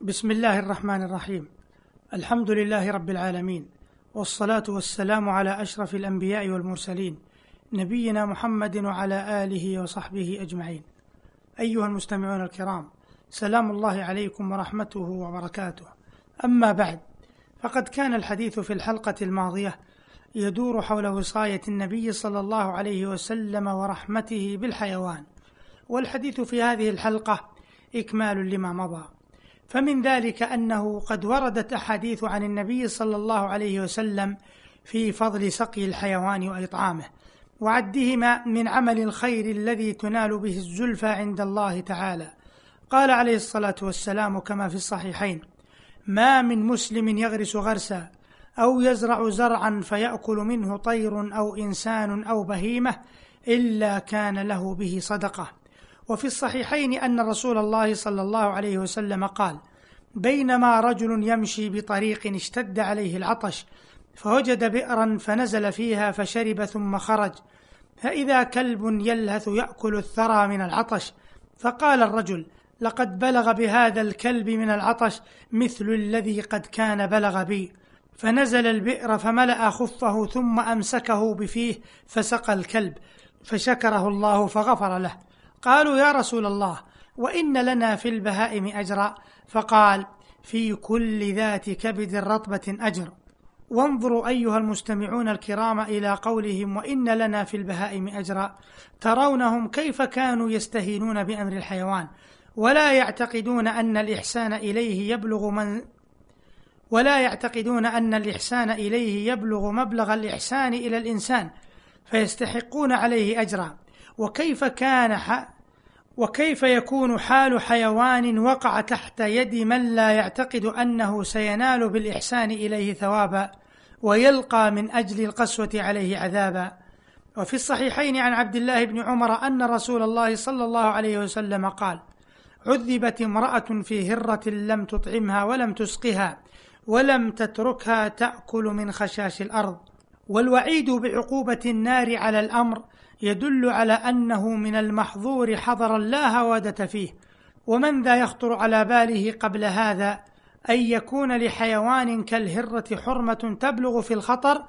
بسم الله الرحمن الرحيم الحمد لله رب العالمين والصلاة والسلام على أشرف الأنبياء والمرسلين نبينا محمد وعلى آله وصحبه أجمعين أيها المستمعون الكرام سلام الله عليكم ورحمته وبركاته أما بعد فقد كان الحديث في الحلقة الماضية يدور حول وصاية النبي صلى الله عليه وسلم ورحمته بالحيوان والحديث في هذه الحلقة إكمال لما مضى فمن ذلك أنه قد وردت أحاديث عن النبي صلى الله عليه وسلم في فضل سقي الحيوان وإطعامه وعدهما من عمل الخير الذي تنال به الزلفى عند الله تعالى. قال عليه الصلاة والسلام كما في الصحيحين ما من مسلم يغرس غرسا أو يزرع زرعا فيأكل منه طير أو إنسان أو بهيمة إلا كان له به صدقة. وفي الصحيحين أن رسول الله صلى الله عليه وسلم قال بينما رجل يمشي بطريق اشتد عليه العطش فوجد بئرا فنزل فيها فشرب ثم خرج فإذا كلب يلهث يأكل الثرى من العطش. فقال الرجل لقد بلغ بهذا الكلب من العطش مثل الذي قد كان بلغ بي. فنزل البئر فملأ خفه ثم أمسكه بفيه فسقى الكلب فشكره الله فغفر له. قالوا يا رسول الله وإن لنا في البهائم أجرا. فقال في كل ذات كبد رطبة أجر. وانظروا أيها المستمعون الكرام إلى قولهم وإن لنا في البهائم أجرا. ترونهم كيف كانوا يستهينون بأمر الحيوان. ولا يعتقدون أن الإحسان إليه يبلغ من ولا يعتقدون أن الإحسان إليه يبلغ مبلغ الإحسان إلى الإنسان فيستحقون عليه أجرا. وكيف كان ح... وكيف يكون حال حيوان وقع تحت يد من لا يعتقد أنه سينال بالإحسان إليه ثوابا ويلقى من أجل القسوة عليه عذابا. وفي الصحيحين عن عبد الله بن عمر أن رسول الله صلى الله عليه وسلم قال عذبت امرأة في هرة لم تطعمها ولم تسقها ولم تتركها تأكل من خشاش الأرض. والوعيد بعقوبة النار على الأمر يدل على أنه من المحظور حظرا لا هوادة فيه ومن ذا يخطر على باله قبل هذا أن يكون لحيوان كالهرة حرمة تبلغ في الخطر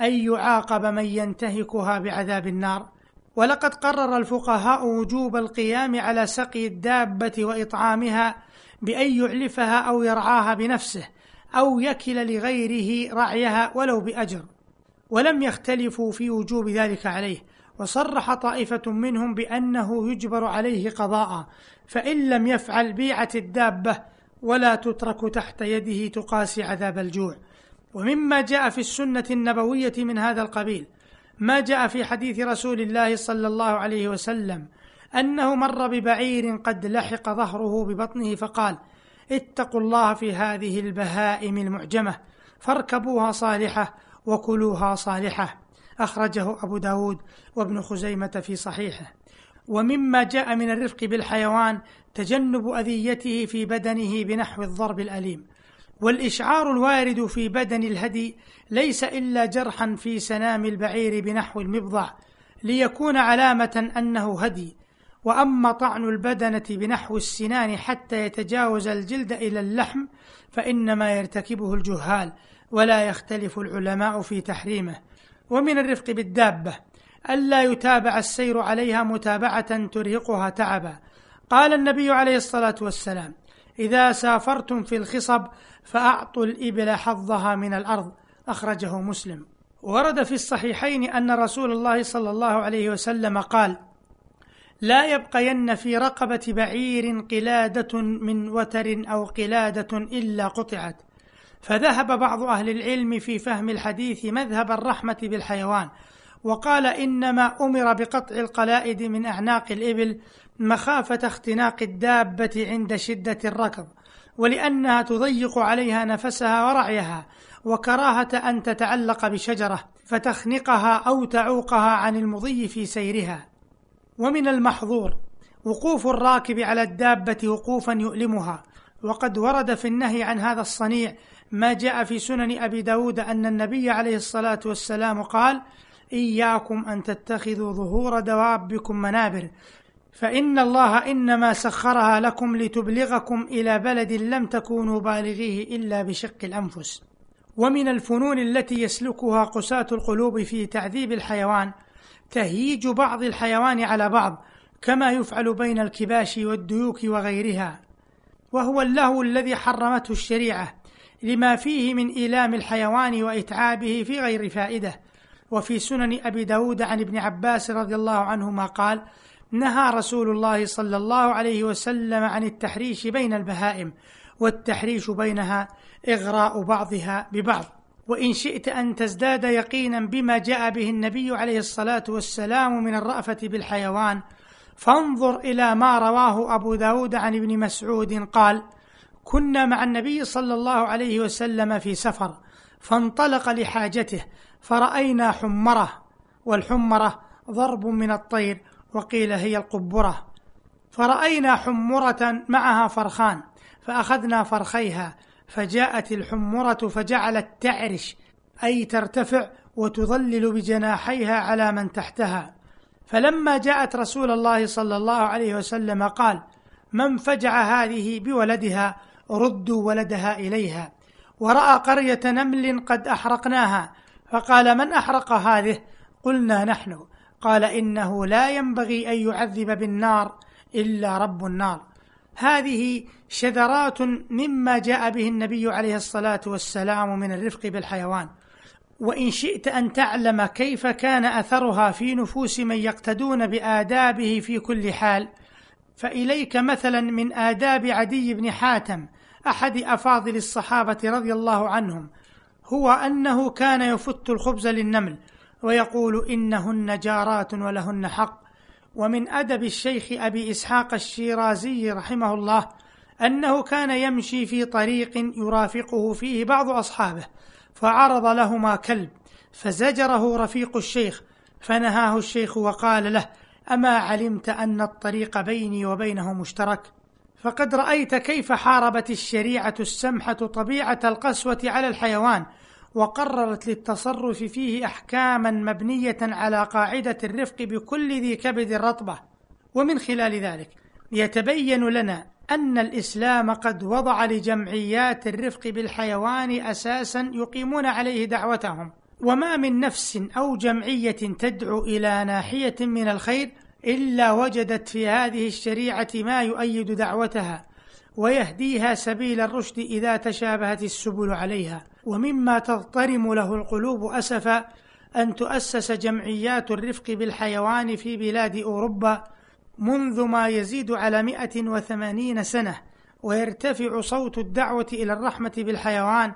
أن يعاقب من ينتهكها بعذاب النار. ولقد قرر الفقهاء وجوب القيام على سقي الدابة وإطعامها بأن يعلفها أو يرعاها بنفسه أو يكل لغيره رعيها ولو بأجر. ولم يختلفوا في وجوب ذلك عليه وصرح طائفة منهم بأنه يجبر عليه قضاء فإن لم يفعل بيعت الدابة ولا تترك تحت يده تقاسي عذاب الجوع. ومما جاء في السنة النبوية من هذا القبيل ما جاء في حديث رسول الله صلى الله عليه وسلم أنه مر ببعير قد لحق ظهره ببطنه فقال اتقوا الله في هذه البهائم المعجمة فاركبوها صالحة وكلوها صالحة. أخرجه أبو داود وابن خزيمة في صحيحه. ومما جاء من الرفق بالحيوان تجنب أذيته في بدنه بنحو الضرب الأليم. والإشعار الوارد في بدن الهدي ليس إلا جرحا في سنام البعير بنحو المبضع ليكون علامة أنه هدي. وأما طعن البدنة بنحو السنان حتى يتجاوز الجلد إلى اللحم فإنما يرتكبه الجهال. ولا يختلف العلماء في تحريمه. ومن الرفق بالدابة ألا يتابع السير عليها متابعة ترهقها تعبا. قال النبي عليه الصلاة والسلام إذا سافرتم في الخصب فأعطوا الإبل حظها من الأرض. أخرجه مسلم. ورد في الصحيحين أن رسول الله صلى الله عليه وسلم قال لا يبقين في رقبة بعير قلادة من وتر أو قلادة إلا قطعت. فذهب بعض أهل العلم في فهم الحديث مذهب الرحمة بالحيوان وقال إنما أمر بقطع القلائد من أعناق الإبل مخافة اختناق الدابة عند شدة الركض ولأنها تضيق عليها نفسها ورعيها وكراهة أن تتعلق بشجرة فتخنقها أو تعوقها عن المضي في سيرها. ومن المحظور وقوف الراكب على الدابة وقوفا يؤلمها وقد ورد في النهي عن هذا الصنيع ما جاء في سنن أبي داود أن النبي عليه الصلاة والسلام قال إياكم أن تتخذوا ظهور دوابكم منابر فإن الله إنما سخرها لكم لتبلغكم إلى بلد لم تكونوا بالغيه إلا بشق الأنفس. ومن الفنون التي يسلكها قساة القلوب في تعذيب الحيوان تهييج بعض الحيوان على بعض كما يفعل بين الكباش والديوك وغيرها. وهو اللهو الذي حرمته الشريعة لما فيه من إيلام الحيوان وإتعابه في غير فائدة. وفي سنن أبي داود عن ابن عباس رضي الله عنهما قال نهى رسول الله صلى الله عليه وسلم عن التحريش بين البهائم والتحريش بينها إغراء بعضها ببعض. وإن شئت أن تزداد يقينا بما جاء به النبي عليه الصلاة والسلام من الرأفة بالحيوان فانظر إلى ما رواه أبو داود عن ابن مسعود قال كنا مع النبي صلى الله عليه وسلم في سفر فانطلق لحاجته فرأينا حمرة والحمرة ضرب من الطير وقيل هي القبرة. فرأينا حمرة معها فرخان فأخذنا فرخيها فجاءت الحمرة فجعلت تعرش أي ترتفع وتظلل بجناحيها على من تحتها. فلما جاءت رسول الله صلى الله عليه وسلم قال من فجع هذه بولدها ردوا ولدها إليها ورأى قرية نمل قد أحرقناها فقال من أحرق هذه؟ قلنا نحن. قال إنه لا ينبغي أن يعذب بالنار إلا رب النار. هذه شذرات مما جاء به النبي عليه الصلاة والسلام من الرفق بالحيوان. وإن شئت أن تعلم كيف كان أثرها في نفوس من يقتدون بآدابه في كل حال. فإليك مثلا من آداب عدي بن حاتم أحد أفاضل الصحابة رضي الله عنهم. هو أنه كان يفت الخبز للنمل ويقول إنهن جارات ولهن حق. ومن أدب الشيخ أبي إسحاق الشيرازي رحمه الله أنه كان يمشي في طريق يرافقه فيه بعض أصحابه. فعرض لهما كلب فزجره رفيق الشيخ فنهاه الشيخ وقال له أما علمت أن الطريق بيني وبينه مشترك؟ فقد رأيت كيف حاربت الشريعة السمحة طبيعة القسوة على الحيوان وقررت للتصرف فيه أحكاما مبنية على قاعدة الرفق بكل ذي كبد رطبة ومن خلال ذلك يتبين لنا أن الإسلام قد وضع لجمعيات الرفق بالحيوان أساسا يقيمون عليه دعوتهم. وما من نفس أو جمعية تدعو إلى ناحية من الخير إلا وجدت في هذه الشريعة ما يؤيد دعوتها ويهديها سبيل الرشد إذا تشابهت السبل عليها. ومما تضطرم له القلوب أسفا أن تؤسس جمعيات الرفق بالحيوان في بلاد أوروبا منذ ما يزيد على 180 سنة ويرتفع صوت الدعوة إلى الرحمة بالحيوان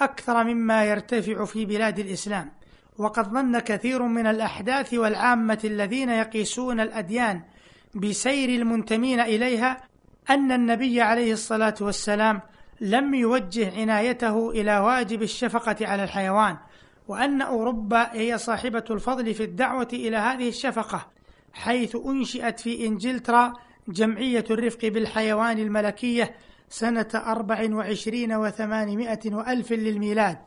أكثر مما يرتفع في بلاد الإسلام. وقد ظن كثير من الأحداث والعامة الذين يقيسون الأديان بسير المنتمين إليها أن النبي عليه الصلاة والسلام لم يوجه عنايته إلى واجب الشفقة على الحيوان وأن أوروبا هي صاحبة الفضل في الدعوة إلى هذه الشفقة. حيث أنشئت في إنجلترا جمعية الرفق بالحيوان الملكية سنة أربع وعشرين وثمانمائة وألف للميلاد.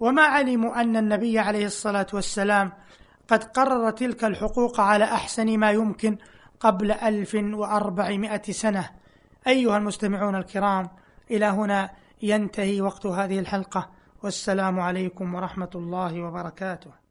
وما علموا أن النبي عليه الصلاة والسلام قد قرر تلك الحقوق على أحسن ما يمكن قبل ألف وأربعمائة سنة. أيها المستمعون الكرام إلى هنا ينتهي وقت هذه الحلقة. والسلام عليكم ورحمة الله وبركاته.